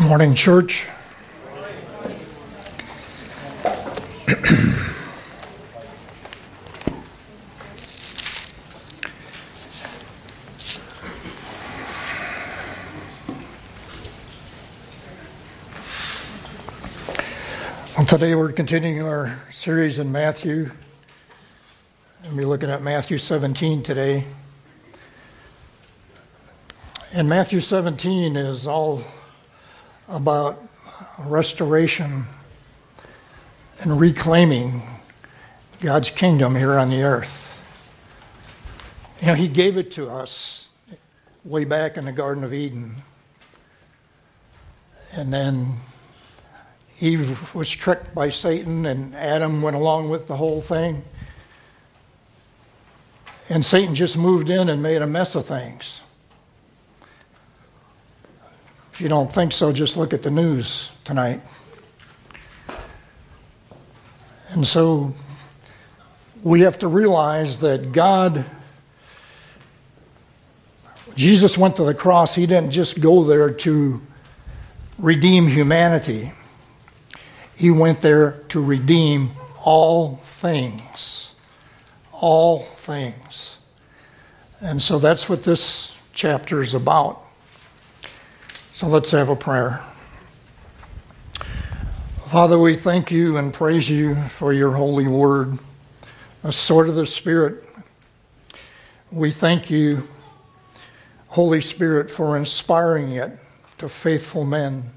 Morning, church. well, today we're continuing our series in Matthew. We'll be looking at Matthew 17 today. And Matthew 17 is all about restoration and reclaiming God's kingdom here on the earth. You know, He gave it to us way back in the Garden of Eden. And then Eve was tricked by Satan, and Adam went along with the whole thing. And Satan just moved in and made a mess of things. If you don't think so, just look at the news tonight. And so we have to realize that God, Jesus went to the cross, He didn't just go there to redeem humanity, He went there to redeem all things. All things. And so that's what this chapter is about. So let's have a prayer. Father, we thank you and praise you for your holy word, a sword of the Spirit. We thank you, Holy Spirit, for inspiring it to faithful men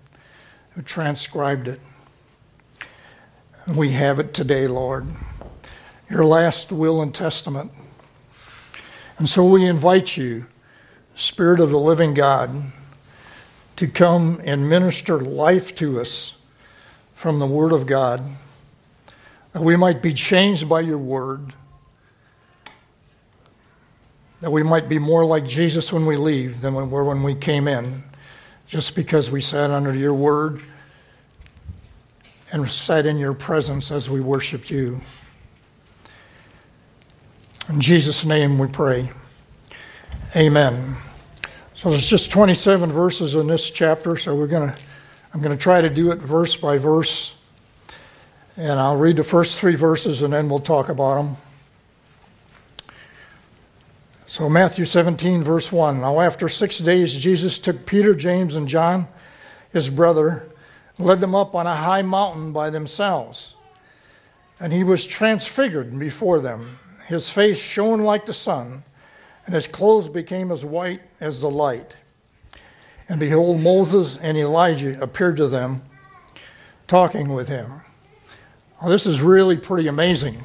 who transcribed it. We have it today, Lord, your last will and testament. And so we invite you, Spirit of the living God, to come and minister life to us from the Word of God, that we might be changed by your Word, that we might be more like Jesus when we leave than we were when we came in, just because we sat under your Word and sat in your presence as we worshiped you. In Jesus' name we pray. Amen. So there's just 27 verses in this chapter, so we're going to I'm going to try to do it verse by verse. And I'll read the first 3 verses and then we'll talk about them. So Matthew 17 verse 1. Now after 6 days Jesus took Peter, James and John, his brother, led them up on a high mountain by themselves. And he was transfigured before them. His face shone like the sun and his clothes became as white as the light. And behold, Moses and Elijah appeared to them, talking with him. Well, this is really pretty amazing.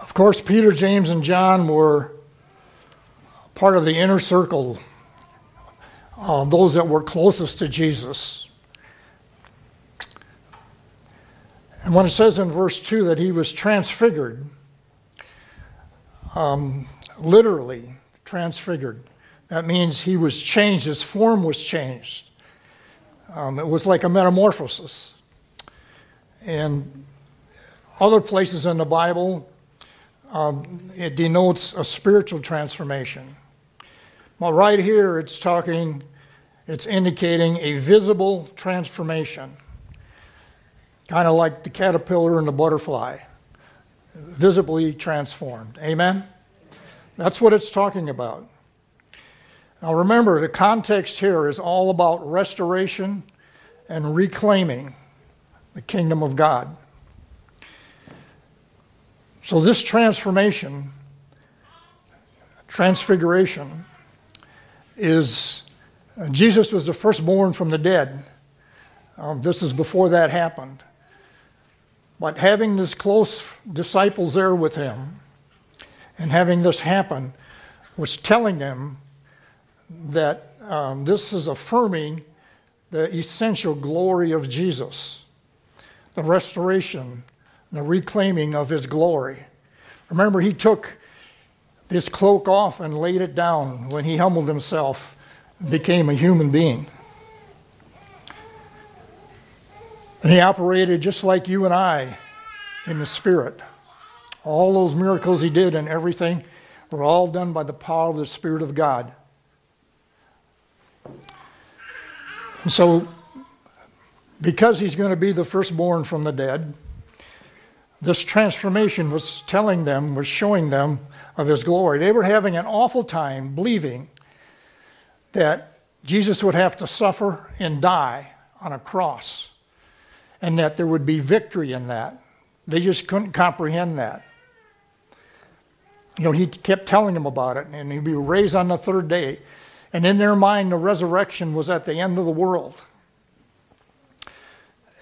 Of course, Peter, James, and John were part of the inner circle, uh, those that were closest to Jesus. And when it says in verse 2 that he was transfigured, um, literally transfigured. That means he was changed, his form was changed. Um, it was like a metamorphosis. And other places in the Bible, um, it denotes a spiritual transformation. Well, right here, it's talking, it's indicating a visible transformation, kind of like the caterpillar and the butterfly visibly transformed. Amen? That's what it's talking about. Now remember, the context here is all about restoration and reclaiming the kingdom of God. So, this transformation, transfiguration, is Jesus was the firstborn from the dead. Um, this is before that happened. But having this close disciples there with him and having this happen was telling them that um, this is affirming the essential glory of Jesus, the restoration, the reclaiming of his glory. Remember, he took this cloak off and laid it down when he humbled himself and became a human being. And he operated just like you and I in the Spirit. All those miracles he did and everything were all done by the power of the Spirit of God. And so, because he's going to be the firstborn from the dead, this transformation was telling them, was showing them of his glory. They were having an awful time believing that Jesus would have to suffer and die on a cross and that there would be victory in that. They just couldn't comprehend that. You know, he kept telling them about it, and he'd be raised on the third day. And in their mind, the resurrection was at the end of the world.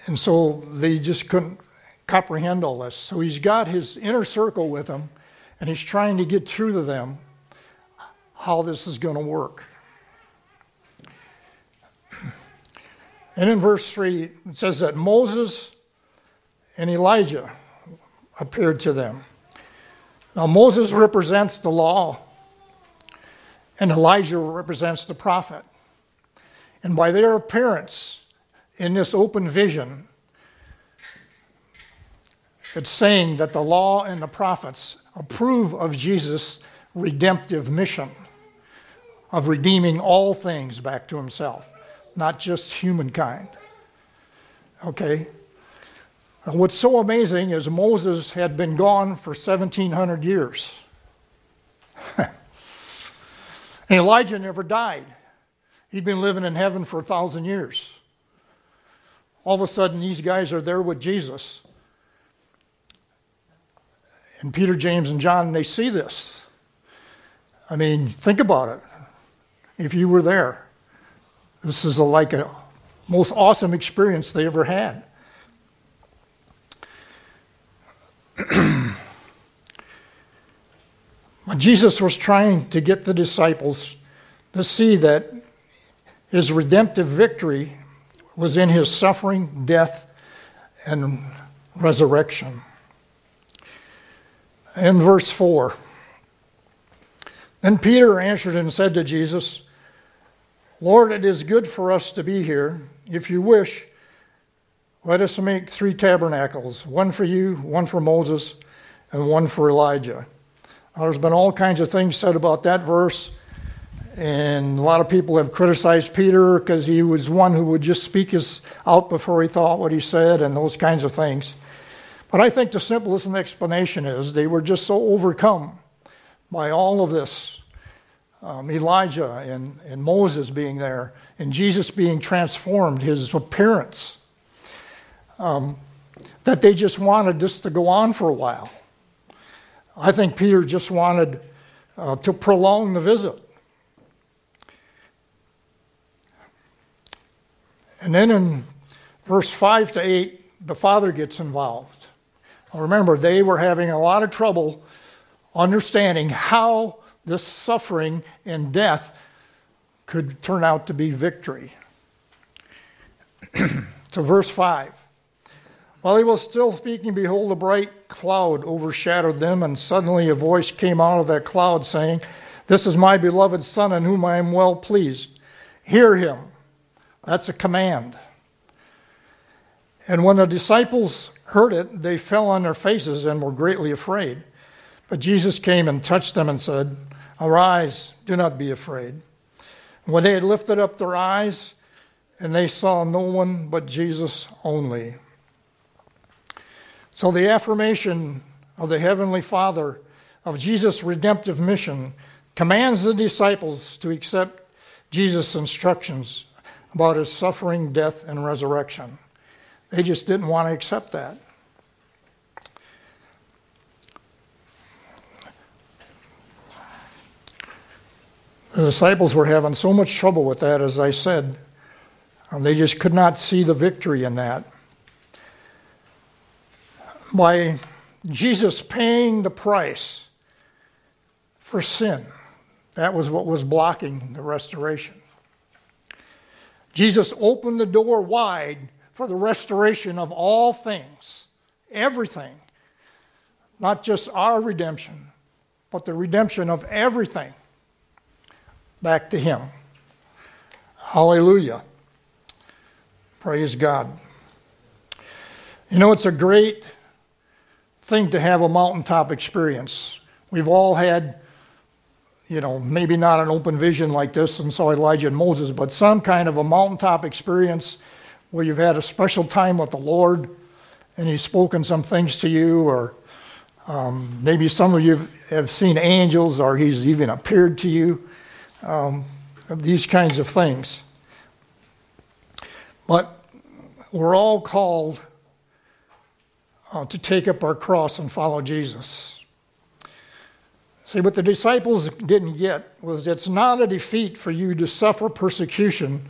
And so they just couldn't comprehend all this. So he's got his inner circle with him, and he's trying to get through to them how this is going to work. And in verse 3, it says that Moses and Elijah appeared to them. Now, Moses represents the law, and Elijah represents the prophet. And by their appearance in this open vision, it's saying that the law and the prophets approve of Jesus' redemptive mission of redeeming all things back to himself, not just humankind. Okay? What's so amazing is Moses had been gone for 1,700 years. and Elijah never died. He'd been living in heaven for a thousand years. All of a sudden, these guys are there with Jesus. And Peter, James, and John, they see this. I mean, think about it. If you were there, this is a, like a most awesome experience they ever had. Jesus was trying to get the disciples to see that his redemptive victory was in his suffering, death, and resurrection. In verse 4, then Peter answered and said to Jesus, Lord, it is good for us to be here. If you wish, let us make three tabernacles one for you, one for Moses, and one for Elijah. Now, there's been all kinds of things said about that verse, and a lot of people have criticized Peter because he was one who would just speak his, out before he thought what he said, and those kinds of things. But I think the simplest explanation is they were just so overcome by all of this um, Elijah and, and Moses being there, and Jesus being transformed, his appearance um, that they just wanted this to go on for a while. I think Peter just wanted uh, to prolong the visit. And then in verse 5 to 8, the father gets involved. Remember, they were having a lot of trouble understanding how this suffering and death could turn out to be victory. to verse 5. While he was still speaking, behold, a bright cloud overshadowed them, and suddenly a voice came out of that cloud saying, This is my beloved Son, in whom I am well pleased. Hear him. That's a command. And when the disciples heard it, they fell on their faces and were greatly afraid. But Jesus came and touched them and said, Arise, do not be afraid. When they had lifted up their eyes, and they saw no one but Jesus only. So, the affirmation of the Heavenly Father of Jesus' redemptive mission commands the disciples to accept Jesus' instructions about his suffering, death, and resurrection. They just didn't want to accept that. The disciples were having so much trouble with that, as I said. and they just could not see the victory in that by Jesus paying the price for sin. That was what was blocking the restoration. Jesus opened the door wide for the restoration of all things, everything, not just our redemption, but the redemption of everything back to Him. Hallelujah. Praise God. You know, it's a great thing to have a mountaintop experience. We've all had, you know, maybe not an open vision like this and saw Elijah and Moses, but some kind of a mountaintop experience where you've had a special time with the Lord and He's spoken some things to you, or um, maybe some of you have seen angels or He's even appeared to you, um, these kinds of things. But we're all called uh, to take up our cross and follow Jesus. See, what the disciples didn't get was it's not a defeat for you to suffer persecution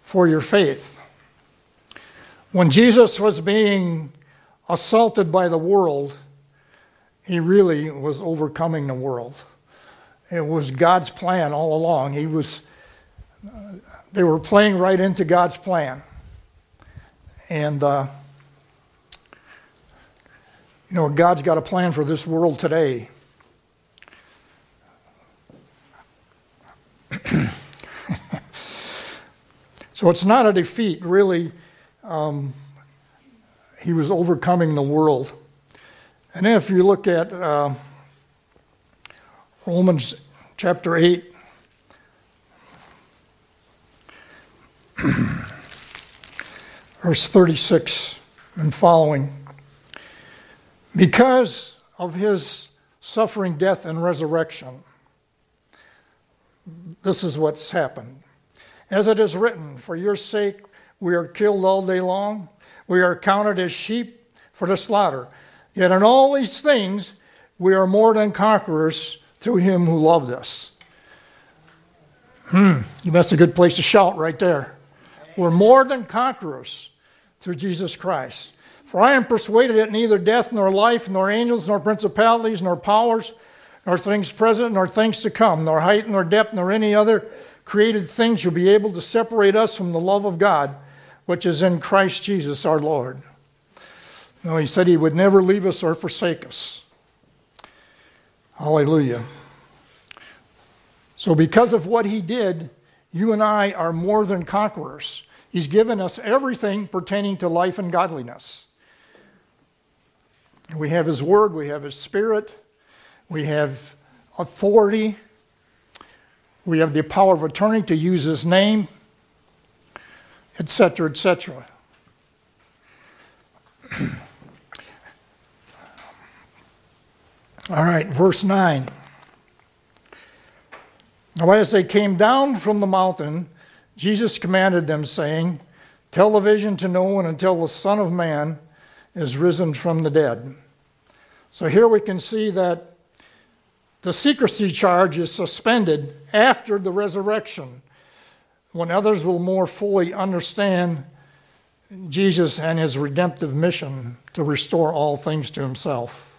for your faith. When Jesus was being assaulted by the world, he really was overcoming the world. It was God's plan all along. He was, they were playing right into God's plan. And, uh, you know, God's got a plan for this world today. so it's not a defeat, really. Um, he was overcoming the world. And if you look at uh, Romans chapter 8, verse 36 and following, because of his suffering, death, and resurrection, this is what's happened. As it is written, For your sake we are killed all day long, we are counted as sheep for the slaughter. Yet in all these things we are more than conquerors through him who loved us. Hmm, that's a good place to shout right there. We're more than conquerors through Jesus Christ. For I am persuaded that neither death, nor life, nor angels, nor principalities, nor powers, nor things present, nor things to come, nor height, nor depth, nor any other created thing shall be able to separate us from the love of God, which is in Christ Jesus our Lord. No, he said he would never leave us or forsake us. Hallelujah. So, because of what he did, you and I are more than conquerors. He's given us everything pertaining to life and godliness. We have his word, we have his spirit, we have authority. We have the power of attorney to use his name, etc., etc. All right, verse 9. Now, as they came down from the mountain, Jesus commanded them, saying, Tell the vision to no one until the Son of Man is risen from the dead. So here we can see that the secrecy charge is suspended after the resurrection, when others will more fully understand Jesus and his redemptive mission to restore all things to himself.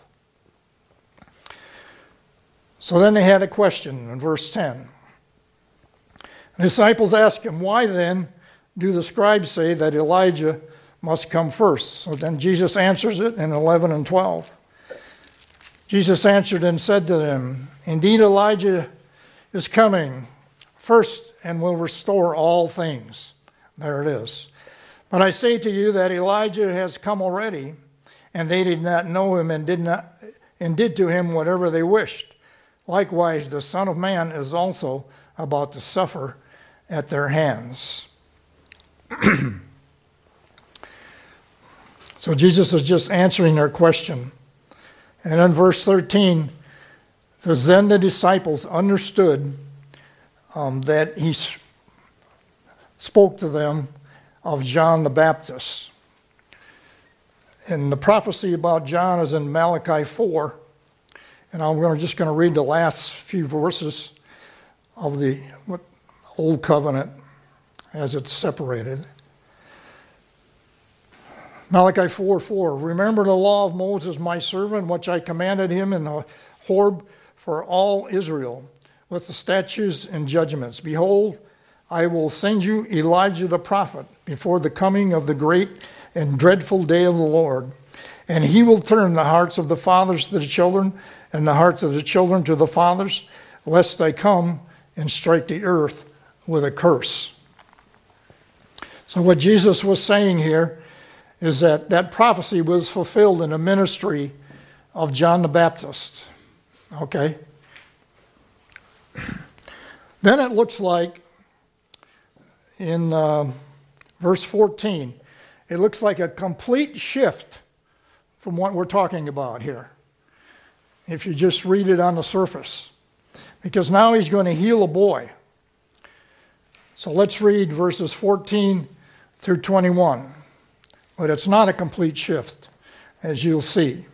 So then they had a question in verse 10. The disciples asked him, Why then do the scribes say that Elijah must come first? So then Jesus answers it in 11 and 12. Jesus answered and said to them, Indeed, Elijah is coming first and will restore all things. There it is. But I say to you that Elijah has come already, and they did not know him and did not and did to him whatever they wished. Likewise, the Son of Man is also about to suffer at their hands. so Jesus is just answering their question. And in verse 13, says, Then the disciples understood um, that he spoke to them of John the Baptist. And the prophecy about John is in Malachi 4. And I'm just going to read the last few verses of the Old Covenant as it's separated. Malachi 4 4. Remember the law of Moses, my servant, which I commanded him in the Horeb for all Israel, with the statutes and judgments. Behold, I will send you Elijah the prophet before the coming of the great and dreadful day of the Lord. And he will turn the hearts of the fathers to the children, and the hearts of the children to the fathers, lest they come and strike the earth with a curse. So, what Jesus was saying here is that that prophecy was fulfilled in the ministry of John the Baptist. Okay? Then it looks like in uh, verse 14, it looks like a complete shift from what we're talking about here. If you just read it on the surface. Because now he's going to heal a boy. So let's read verses 14 through 21. But it's not a complete shift, as you'll see.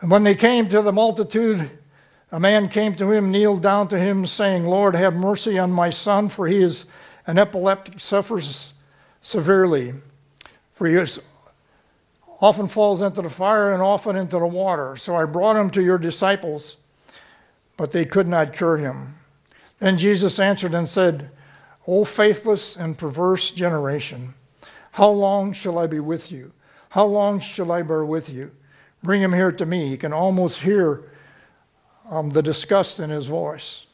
And when they came to the multitude, a man came to him, kneeled down to him, saying, Lord, have mercy on my son, for he is an epileptic, suffers severely. For he is, often falls into the fire and often into the water. So I brought him to your disciples, but they could not cure him. Then Jesus answered and said, O faithless and perverse generation, how long shall I be with you? How long shall I bear with you? Bring him here to me. You can almost hear um, the disgust in his voice.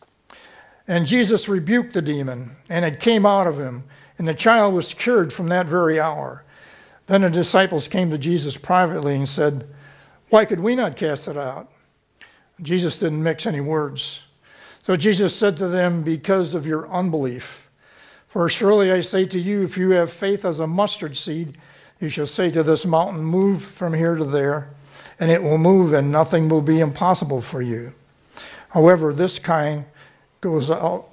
And Jesus rebuked the demon, and it came out of him, and the child was cured from that very hour. Then the disciples came to Jesus privately and said, Why could we not cast it out? Jesus didn't mix any words. So Jesus said to them, Because of your unbelief. For surely I say to you, if you have faith as a mustard seed, you shall say to this mountain, Move from here to there, and it will move, and nothing will be impossible for you. However, this kind goes out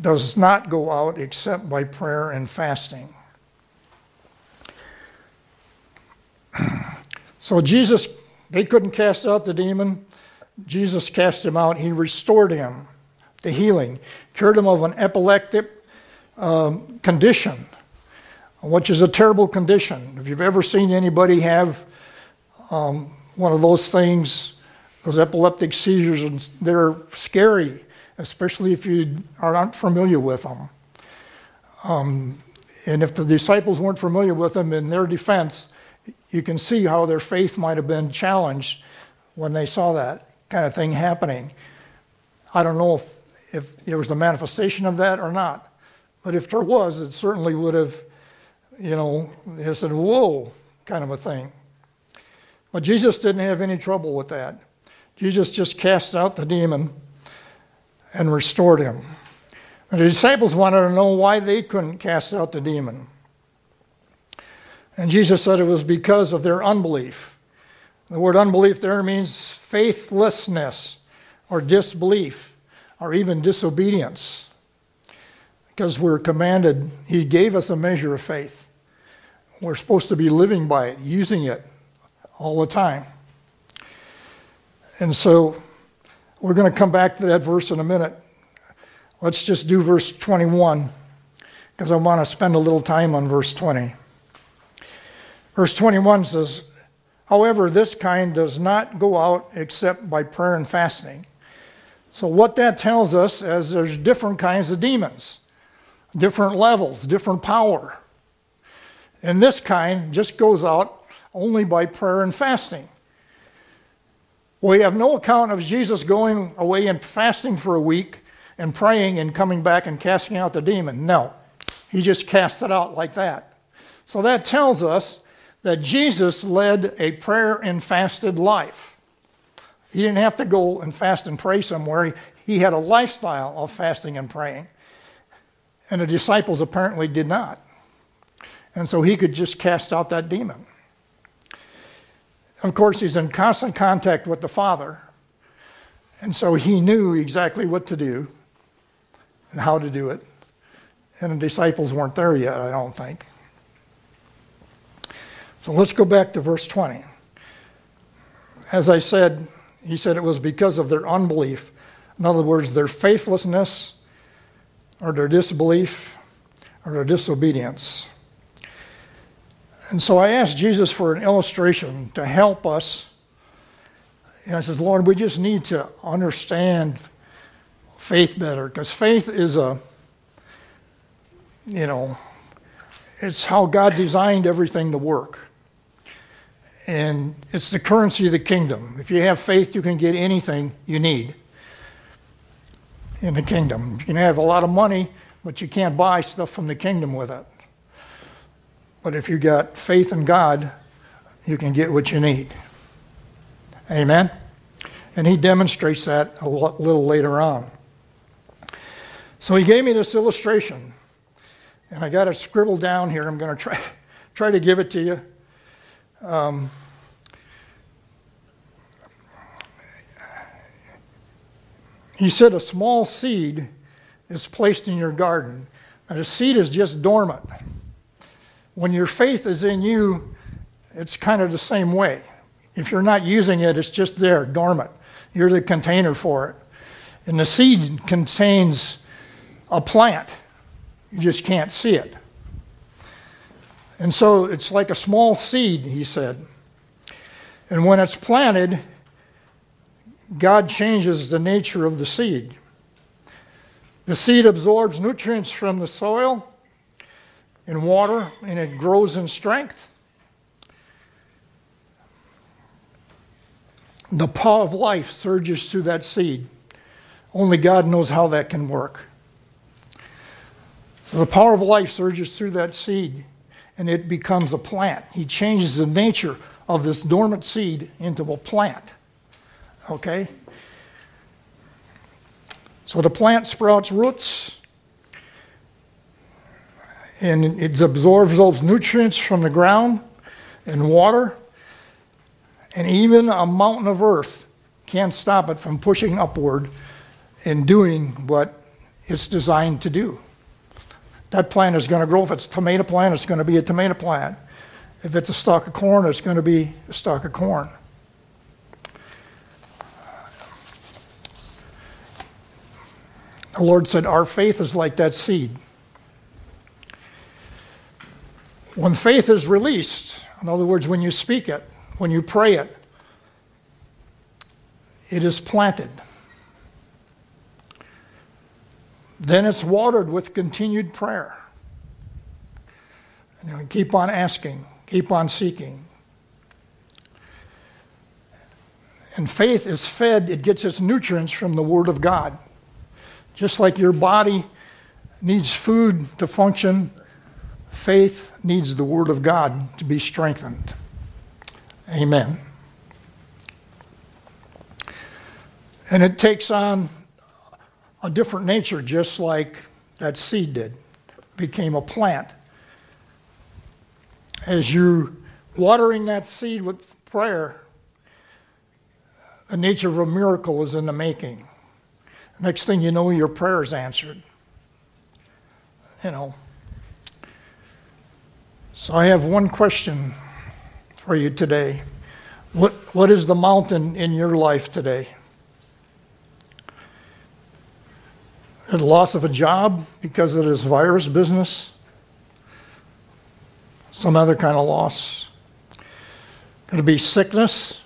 does not go out except by prayer and fasting. So Jesus, they couldn't cast out the demon. Jesus cast him out. He restored him to healing, cured him of an epileptic um, condition, which is a terrible condition. If you've ever seen anybody have um, one of those things, those epileptic seizures, they're scary, especially if you are not familiar with them. Um, and if the disciples weren't familiar with them, in their defense, you can see how their faith might have been challenged when they saw that kind of thing happening. I don't know if, if was a manifestation of that or not, but if there was, it certainly would have, you know, they said, whoa, kind of a thing. But Jesus didn't have any trouble with that. Jesus just cast out the demon and restored him. The disciples wanted to know why they couldn't cast out the demon. And Jesus said it was because of their unbelief. The word unbelief there means faithlessness or disbelief or even disobedience. Because we're commanded, He gave us a measure of faith. We're supposed to be living by it, using it all the time. And so we're going to come back to that verse in a minute. Let's just do verse 21 because I want to spend a little time on verse 20. Verse 21 says, However, this kind does not go out except by prayer and fasting. So, what that tells us is there's different kinds of demons, different levels, different power. And this kind just goes out only by prayer and fasting. We have no account of Jesus going away and fasting for a week and praying and coming back and casting out the demon. No, he just cast it out like that. So that tells us that Jesus led a prayer and fasted life. He didn't have to go and fast and pray somewhere. He had a lifestyle of fasting and praying. And the disciples apparently did not. And so he could just cast out that demon. Of course, he's in constant contact with the Father. And so he knew exactly what to do and how to do it. And the disciples weren't there yet, I don't think. So let's go back to verse 20. As I said, he said it was because of their unbelief. In other words, their faithlessness or their disbelief or their disobedience. And so I asked Jesus for an illustration to help us. And I said, Lord, we just need to understand faith better because faith is a, you know, it's how God designed everything to work. And it's the currency of the kingdom. If you have faith, you can get anything you need in the kingdom. You can have a lot of money, but you can't buy stuff from the kingdom with it. But if you got faith in God, you can get what you need. Amen? And he demonstrates that a little later on. So he gave me this illustration, and I got it scribbled down here. I'm going to try, try to give it to you. Um, he said a small seed is placed in your garden. And the seed is just dormant. When your faith is in you, it's kind of the same way. If you're not using it, it's just there, dormant. You're the container for it. And the seed contains a plant. You just can't see it. And so it's like a small seed, he said. And when it's planted, God changes the nature of the seed. The seed absorbs nutrients from the soil and water, and it grows in strength. The paw of life surges through that seed. Only God knows how that can work. So the power of life surges through that seed and it becomes a plant. He changes the nature of this dormant seed into a plant. Okay? So the plant sprouts roots and it absorbs those nutrients from the ground and water. And even a mountain of earth can't stop it from pushing upward and doing what it's designed to do that plant is going to grow. If it's a tomato plant, it's going to be a tomato plant. If it's a stalk of corn, it's going to be a stalk of corn. The Lord said, Our faith is like that seed. When faith is released, in other words, when you speak it, when you pray it, it is planted. Then it's watered with continued prayer. You know, keep on asking, keep on seeking. And faith is fed, it gets its nutrients from the Word of God. Just like your body needs food to function, faith needs the Word of God to be strengthened. Amen. And it takes on a different nature, just like that seed did, became a plant. As you're watering that seed with prayer, the nature of a miracle is in the making. Next thing you know, your prayer is answered. You know. So I have one question for you today. What, what is the mountain in your life today? The loss of a job because of this virus business, some other kind of loss. Could it be sickness?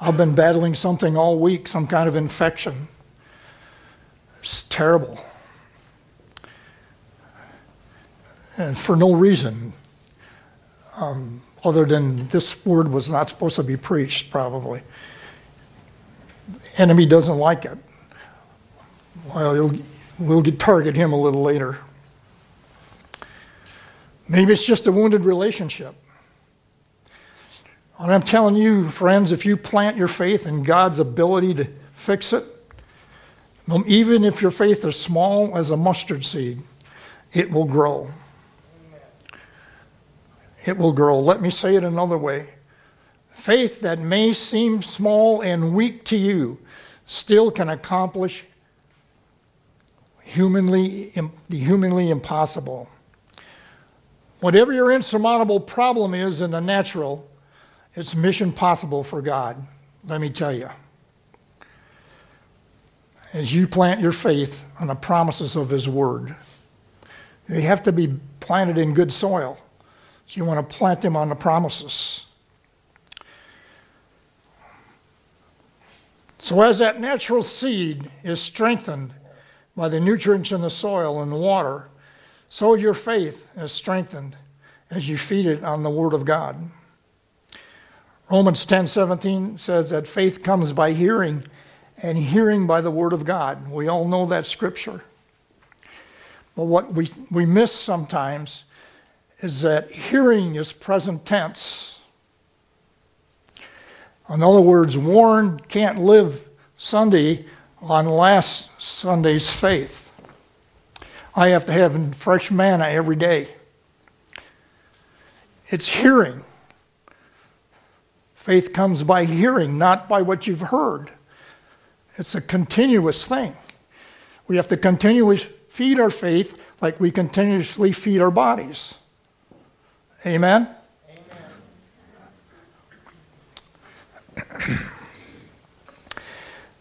I've been battling something all week, some kind of infection. It's terrible. And for no reason, um, other than this word was not supposed to be preached, probably. The enemy doesn't like it. Well, We'll target him a little later. Maybe it's just a wounded relationship. And I'm telling you, friends, if you plant your faith in God's ability to fix it, even if your faith is small as a mustard seed, it will grow. It will grow. Let me say it another way. Faith that may seem small and weak to you still can accomplish humanly, the humanly impossible. Whatever your insurmountable problem is in the natural, it's mission possible for God, let me tell you. As you plant your faith on the promises of His Word, they have to be planted in good soil. So you want to plant them on the promises. So, as that natural seed is strengthened by the nutrients in the soil and the water, so your faith is strengthened as you feed it on the Word of God. Romans 10 17 says that faith comes by hearing, and hearing by the Word of God. We all know that scripture. But what we, we miss sometimes is that hearing is present tense. In other words, Warren can't live Sunday on last Sunday's faith. I have to have fresh manna every day. It's hearing. Faith comes by hearing, not by what you've heard. It's a continuous thing. We have to continually feed our faith like we continuously feed our bodies. Amen? Amen.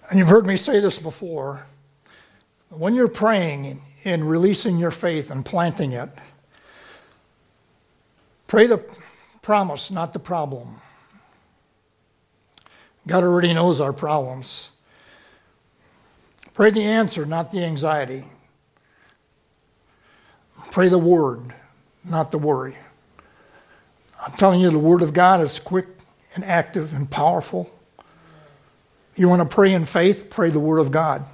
and you've heard me say this before. When you're praying and releasing your faith and planting it, pray the promise, not the problem. God already knows our problems. Pray the answer, not the anxiety. Pray the word, not the worry. I'm telling you, the word of God is quick and active and powerful. You want to pray in faith? Pray the word of God.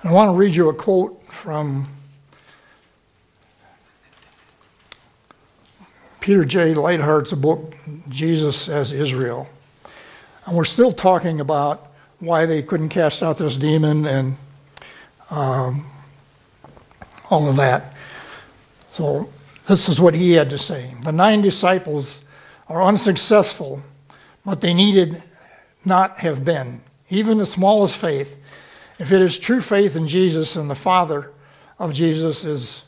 And I want to read you a quote from Peter J. Leithart's book, Jesus as Israel. And we're still talking about why they couldn't cast out this demon and um, all of that. So, this is what he had to say. The nine disciples are unsuccessful, but they needed not have been. Even the smallest faith, if it is true faith in Jesus and the Father of Jesus is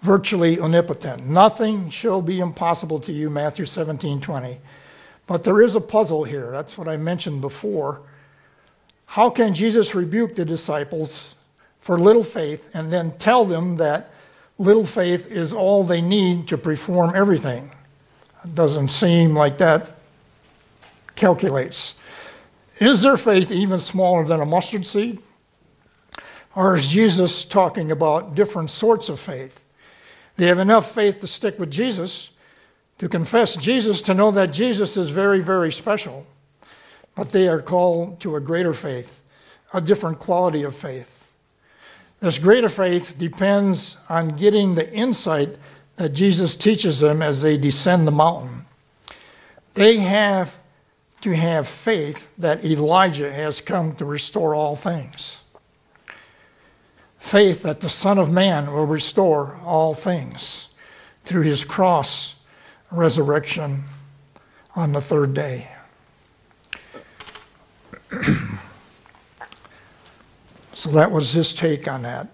virtually omnipotent. Nothing shall be impossible to you, Matthew 17 20. But there is a puzzle here. That's what I mentioned before. How can Jesus rebuke the disciples for little faith and then tell them that little faith is all they need to perform everything? Doesn't seem like that calculates. Is their faith even smaller than a mustard seed? Or is Jesus talking about different sorts of faith? They have enough faith to stick with Jesus, to confess Jesus, to know that Jesus is very, very special. But they are called to a greater faith, a different quality of faith. This greater faith depends on getting the insight that Jesus teaches them as they descend the mountain. They have to have faith that Elijah has come to restore all things faith that the Son of Man will restore all things through his cross resurrection on the third day. so that was his take on that.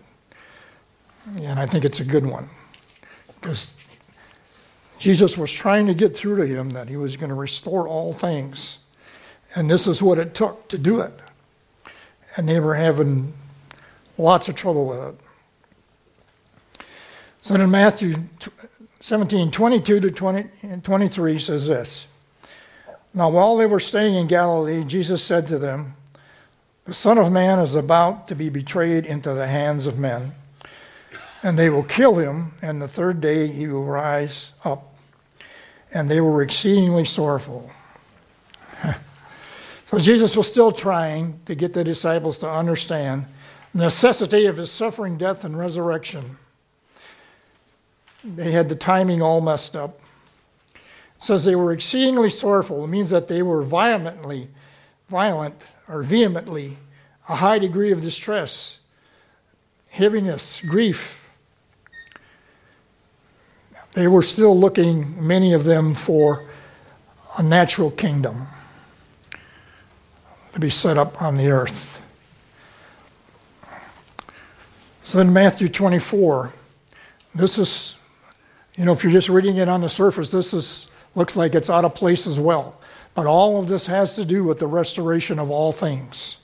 And I think it's a good one. Because Jesus was trying to get through to him that he was going to restore all things. And this is what it took to do it. And they were having Lots of trouble with it. So in Matthew 17, 22 to 20, 23 says this. Now, while they were staying in Galilee, Jesus said to them, The Son of Man is about to be betrayed into the hands of men, and they will kill him, and the third day he will rise up. And they were exceedingly sorrowful. so Jesus was still trying to get the disciples to understand the necessity of his suffering, death, and resurrection. They had the timing all messed up. It says they were exceedingly sorrowful. It means that they were violently, violent or vehemently, a high degree of distress, heaviness, grief. They were still looking, many of them, for a natural kingdom to be set up on the earth. So in Matthew 24, this is, you know, if you're just reading it on the surface, this is, looks like it's out of place as well. But all of this has to do with the restoration of all things.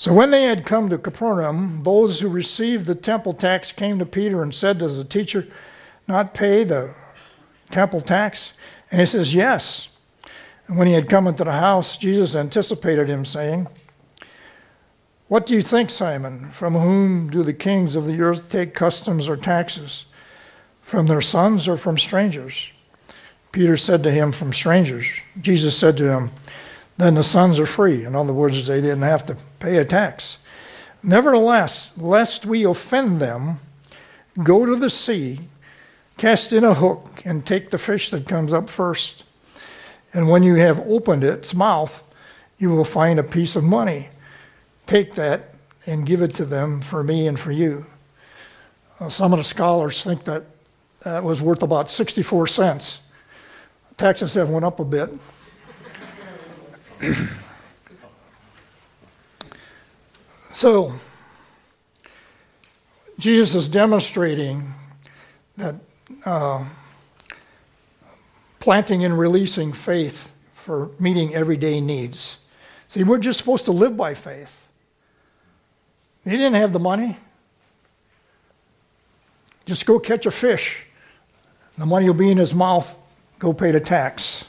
So when they had come to Capernaum, those who received the temple tax came to Peter and said, Does the teacher not pay the temple tax? And he says, Yes. And when he had come into the house, Jesus anticipated him, saying, what do you think, Simon? From whom do the kings of the earth take customs or taxes? From their sons or from strangers? Peter said to him, From strangers. Jesus said to him, Then the sons are free. In other words, they didn't have to pay a tax. Nevertheless, lest we offend them, Go to the sea, cast in a hook, and take the fish that comes up first. And when you have opened its mouth, you will find a piece of money. Take that and give it to them for me and for you. Uh, some of the scholars think that that was worth about 64 cents. Taxes have went up a bit. So, Jesus is demonstrating that uh, planting and releasing faith for meeting everyday needs. See, we're just supposed to live by faith. He didn't have the money. Just go catch a fish. The money will be in his mouth. Go pay the tax.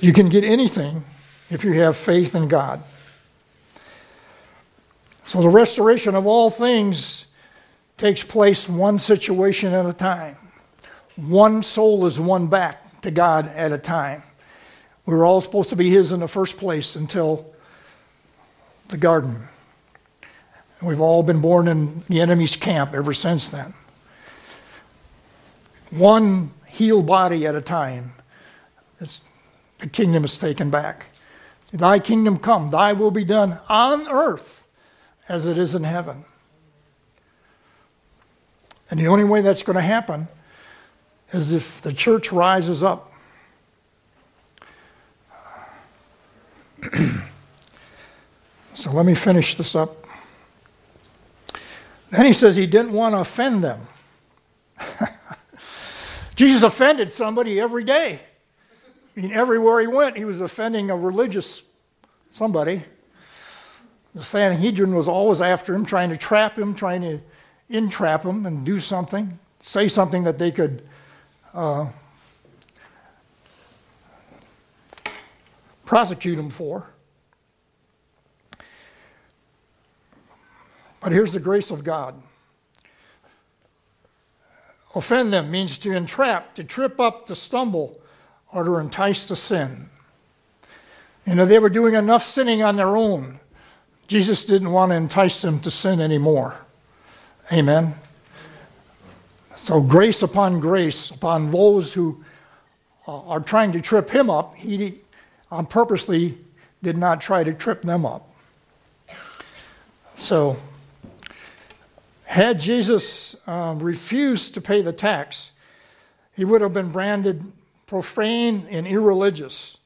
You can get anything if you have faith in God. So the restoration of all things takes place one situation at a time. One soul is won back to God at a time. We were all supposed to be His in the first place until the garden. And We've all been born in the enemy's camp ever since then. One healed body at a time. It's, the kingdom is taken back. Thy kingdom come, thy will be done on earth as it is in heaven. And the only way that's going to happen is if the church rises up. so let me finish this up. Then he says he didn't want to offend them. Jesus offended somebody every day. I mean, everywhere he went, he was offending a religious somebody. The Sanhedrin was always after him, trying to trap him, trying to entrap him and do something, say something that they could uh, prosecute him for. But here's the grace of God. Offend them means to entrap, to trip up, to stumble, or to entice to sin. You know, they were doing enough sinning on their own. Jesus didn't want to entice them to sin anymore. Amen. So, grace upon grace upon those who uh, are trying to trip him up, he on purposely did not try to trip them up. So, had Jesus um, refused to pay the tax, he would have been branded profane and irreligious.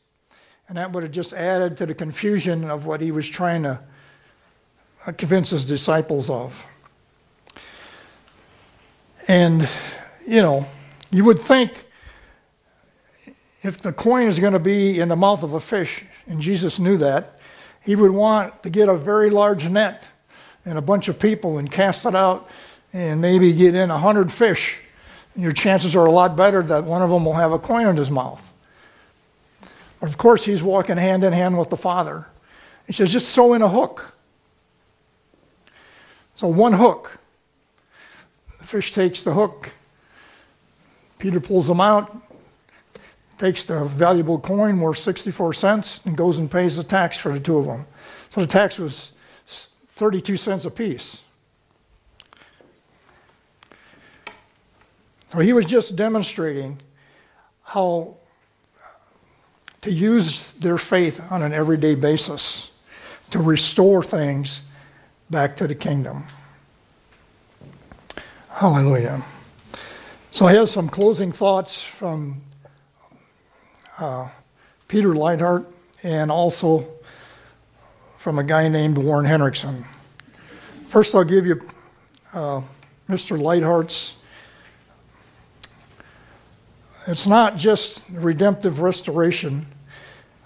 And that would have just added to the confusion of what he was trying to uh, Uh, convince his disciples of. And, you know, you would think if the coin is going to be in the mouth of a fish, and Jesus knew that, he would want to get a very large net and a bunch of people and cast it out and maybe get in a hundred fish. Your chances are a lot better that one of them will have a coin in his mouth. Of course, he's walking hand in hand with the Father. He says, just throw in a hook. So, one hook. The fish takes the hook. Peter pulls them out, takes the valuable coin worth 64 cents, and goes and pays the tax for the two of them. So, the tax was 32 cents apiece. So, he was just demonstrating how to use their faith on an everyday basis to restore things back to the kingdom. Hallelujah. So I have some closing thoughts from uh, Peter Leithart and also from a guy named Warren Henriksen. First, I'll give you uh, Mr. Leithart's it's not just redemptive restoration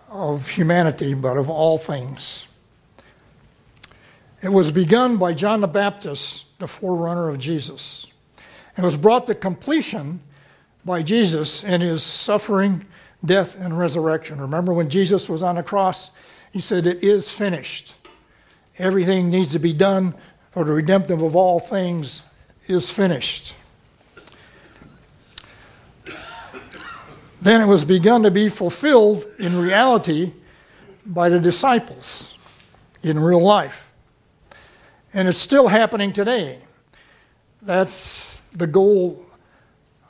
of humanity, but of all things. It was begun by John the Baptist, the forerunner of Jesus. It was brought to completion by Jesus in his suffering, death, and resurrection. Remember when Jesus was on the cross? He said, It is finished. Everything needs to be done for the redemptive of all things is finished. Then it was begun to be fulfilled in reality by the disciples in real life. And it's still happening today. That's the goal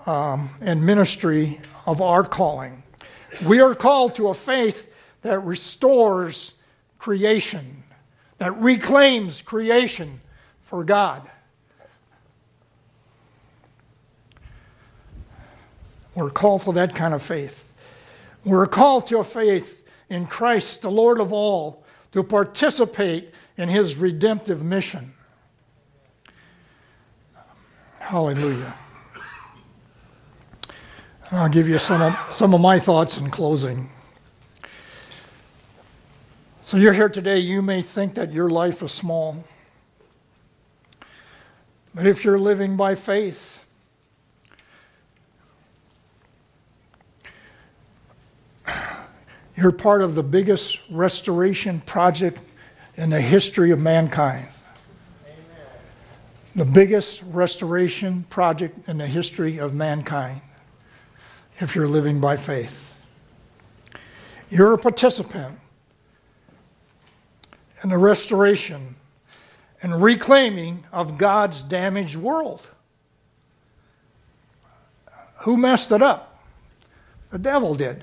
um, and ministry of our calling. We are called to a faith that restores creation, that reclaims creation for God. We're called for that kind of faith. We're called to a faith in Christ, the Lord of all, to participate in his redemptive mission. Hallelujah. I'll give you some of, some of my thoughts in closing. So, you're here today, you may think that your life is small. But if you're living by faith, you're part of the biggest restoration project in the history of mankind. Amen. The biggest restoration project in the history of mankind, if you're living by faith. You're a participant in the restoration and reclaiming of God's damaged world. Who messed it up? The devil did.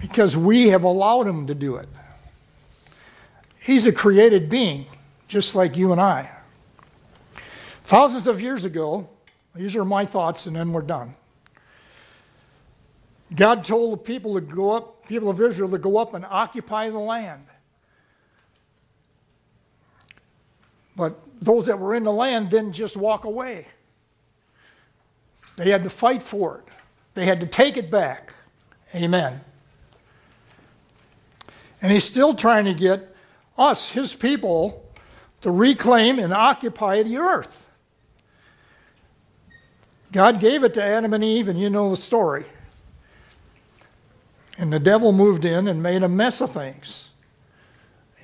Because we have allowed him to do it. He's a created being, just like you and I. Thousands of years ago, these are my thoughts, and then we're done. God told the people to go up, people of Israel to go up and occupy the land. But those that were in the land didn't just walk away. They had to fight for it. They had to take it back. Amen. And he's still trying to get us, his people, to reclaim and occupy the earth. God gave it to Adam and Eve, and you know the story. And the devil moved in and made a mess of things.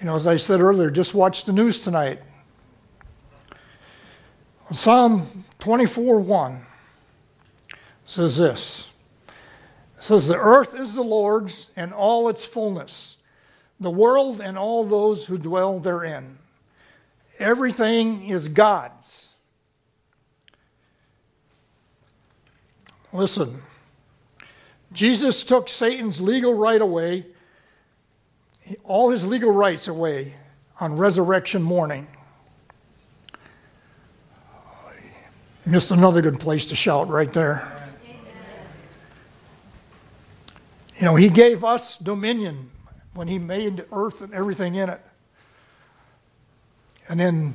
You know, as I said earlier, just watch the news tonight. Psalm 24 1 says this. It says, The earth is the Lord's and all its fullness the world and all those who dwell therein. Everything is God's. Listen, Jesus took Satan's legal right away, all his legal rights away on resurrection morning. Missed another good place to shout right there. You know, he gave us dominion when he made the earth and everything in it. And then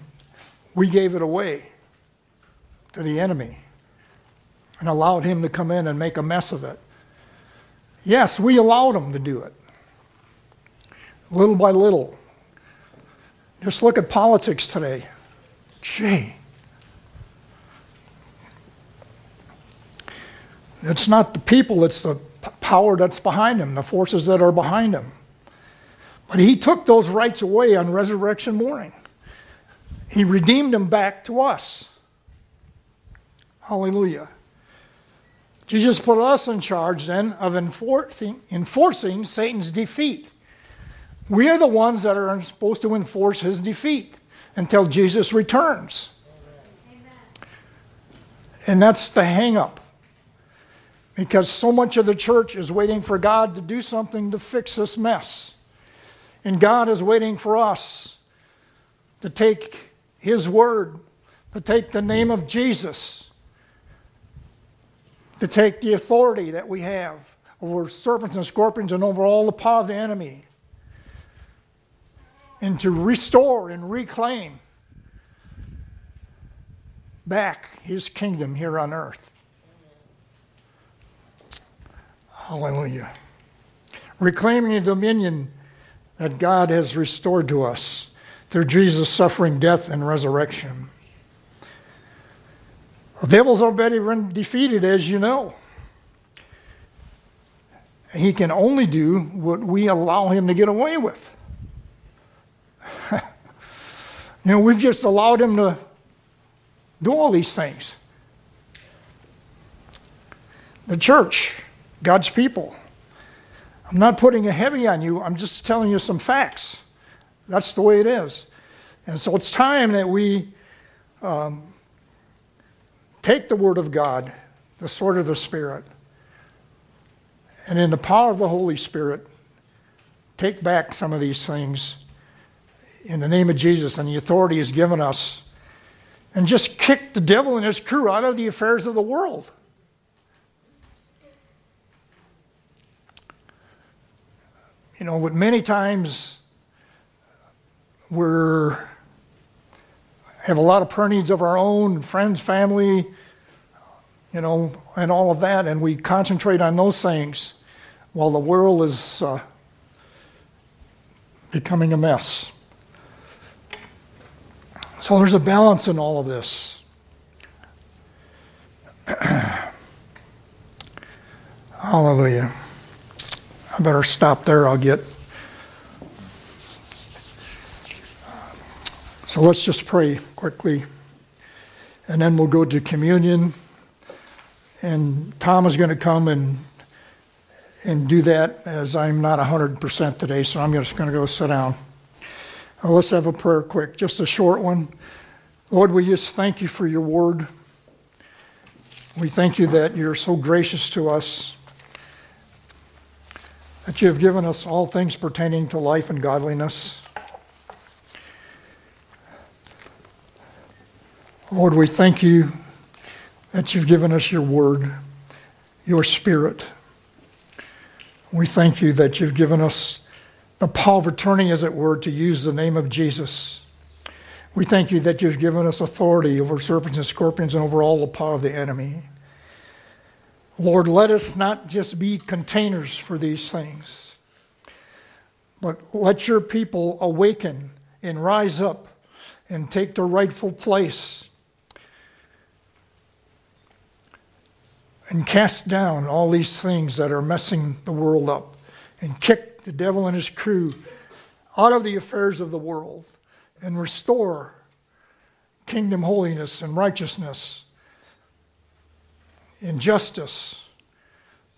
we gave it away to the enemy and allowed him to come in and make a mess of it. Yes, we allowed him to do it. Little by little. Just look at politics today. Gee. It's not the people, it's the power that's behind them, the forces that are behind them. But he took those rights away on resurrection morning. He redeemed them back to us. Hallelujah. Jesus put us in charge then of enforcing, enforcing Satan's defeat. We are the ones that are supposed to enforce his defeat until Jesus returns. Amen. And that's the hang up. Because so much of the church is waiting for God to do something to fix this mess. And God is waiting for us to take His word, to take the name of Jesus, to take the authority that we have over serpents and scorpions and over all the power of the enemy, and to restore and reclaim back His kingdom here on earth. Hallelujah. Reclaiming the dominion that God has restored to us through Jesus' suffering, death, and resurrection. The devil's already been defeated, as you know. He can only do what we allow him to get away with. you know, we've just allowed him to do all these things. The church, God's people, I'm not putting a heavy on you, I'm just telling you some facts. That's the way it is. And so it's time that we um, take the Word of God, the sword of the Spirit, and in the power of the Holy Spirit, take back some of these things in the name of Jesus and the authority He's given us, and just kick the devil and his crew out of the affairs of the world. You know, but many times we're have a lot of needs of our own, friends, family, you know, and all of that, and we concentrate on those things while the world is uh, becoming a mess. So there's a balance in all of this. Hallelujah. I better stop there. I'll get. So let's just pray quickly, and then we'll go to communion. And Tom is going to come and and do that as I'm not 100% today, so I'm just going to go sit down. Well, let's have a prayer quick, just a short one. Lord, we just thank you for your word. We thank you that you're so gracious to us, that you have given us all things pertaining to life and godliness. Lord, we thank you that you've given us your word, your spirit. We thank you that you've given us the power of attorney, as it were, to use the name of Jesus. We thank you that you've given us authority over serpents and scorpions and over all the power of the enemy. Lord, let us not just be containers for these things, but let your people awaken and rise up and take their rightful place and cast down all these things that are messing the world up and kick the devil and his crew out of the affairs of the world and restore kingdom holiness and righteousness and justice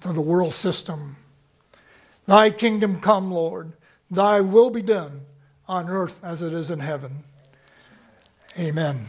to the world system. Thy kingdom come, Lord. Thy will be done on earth as it is in heaven. Amen.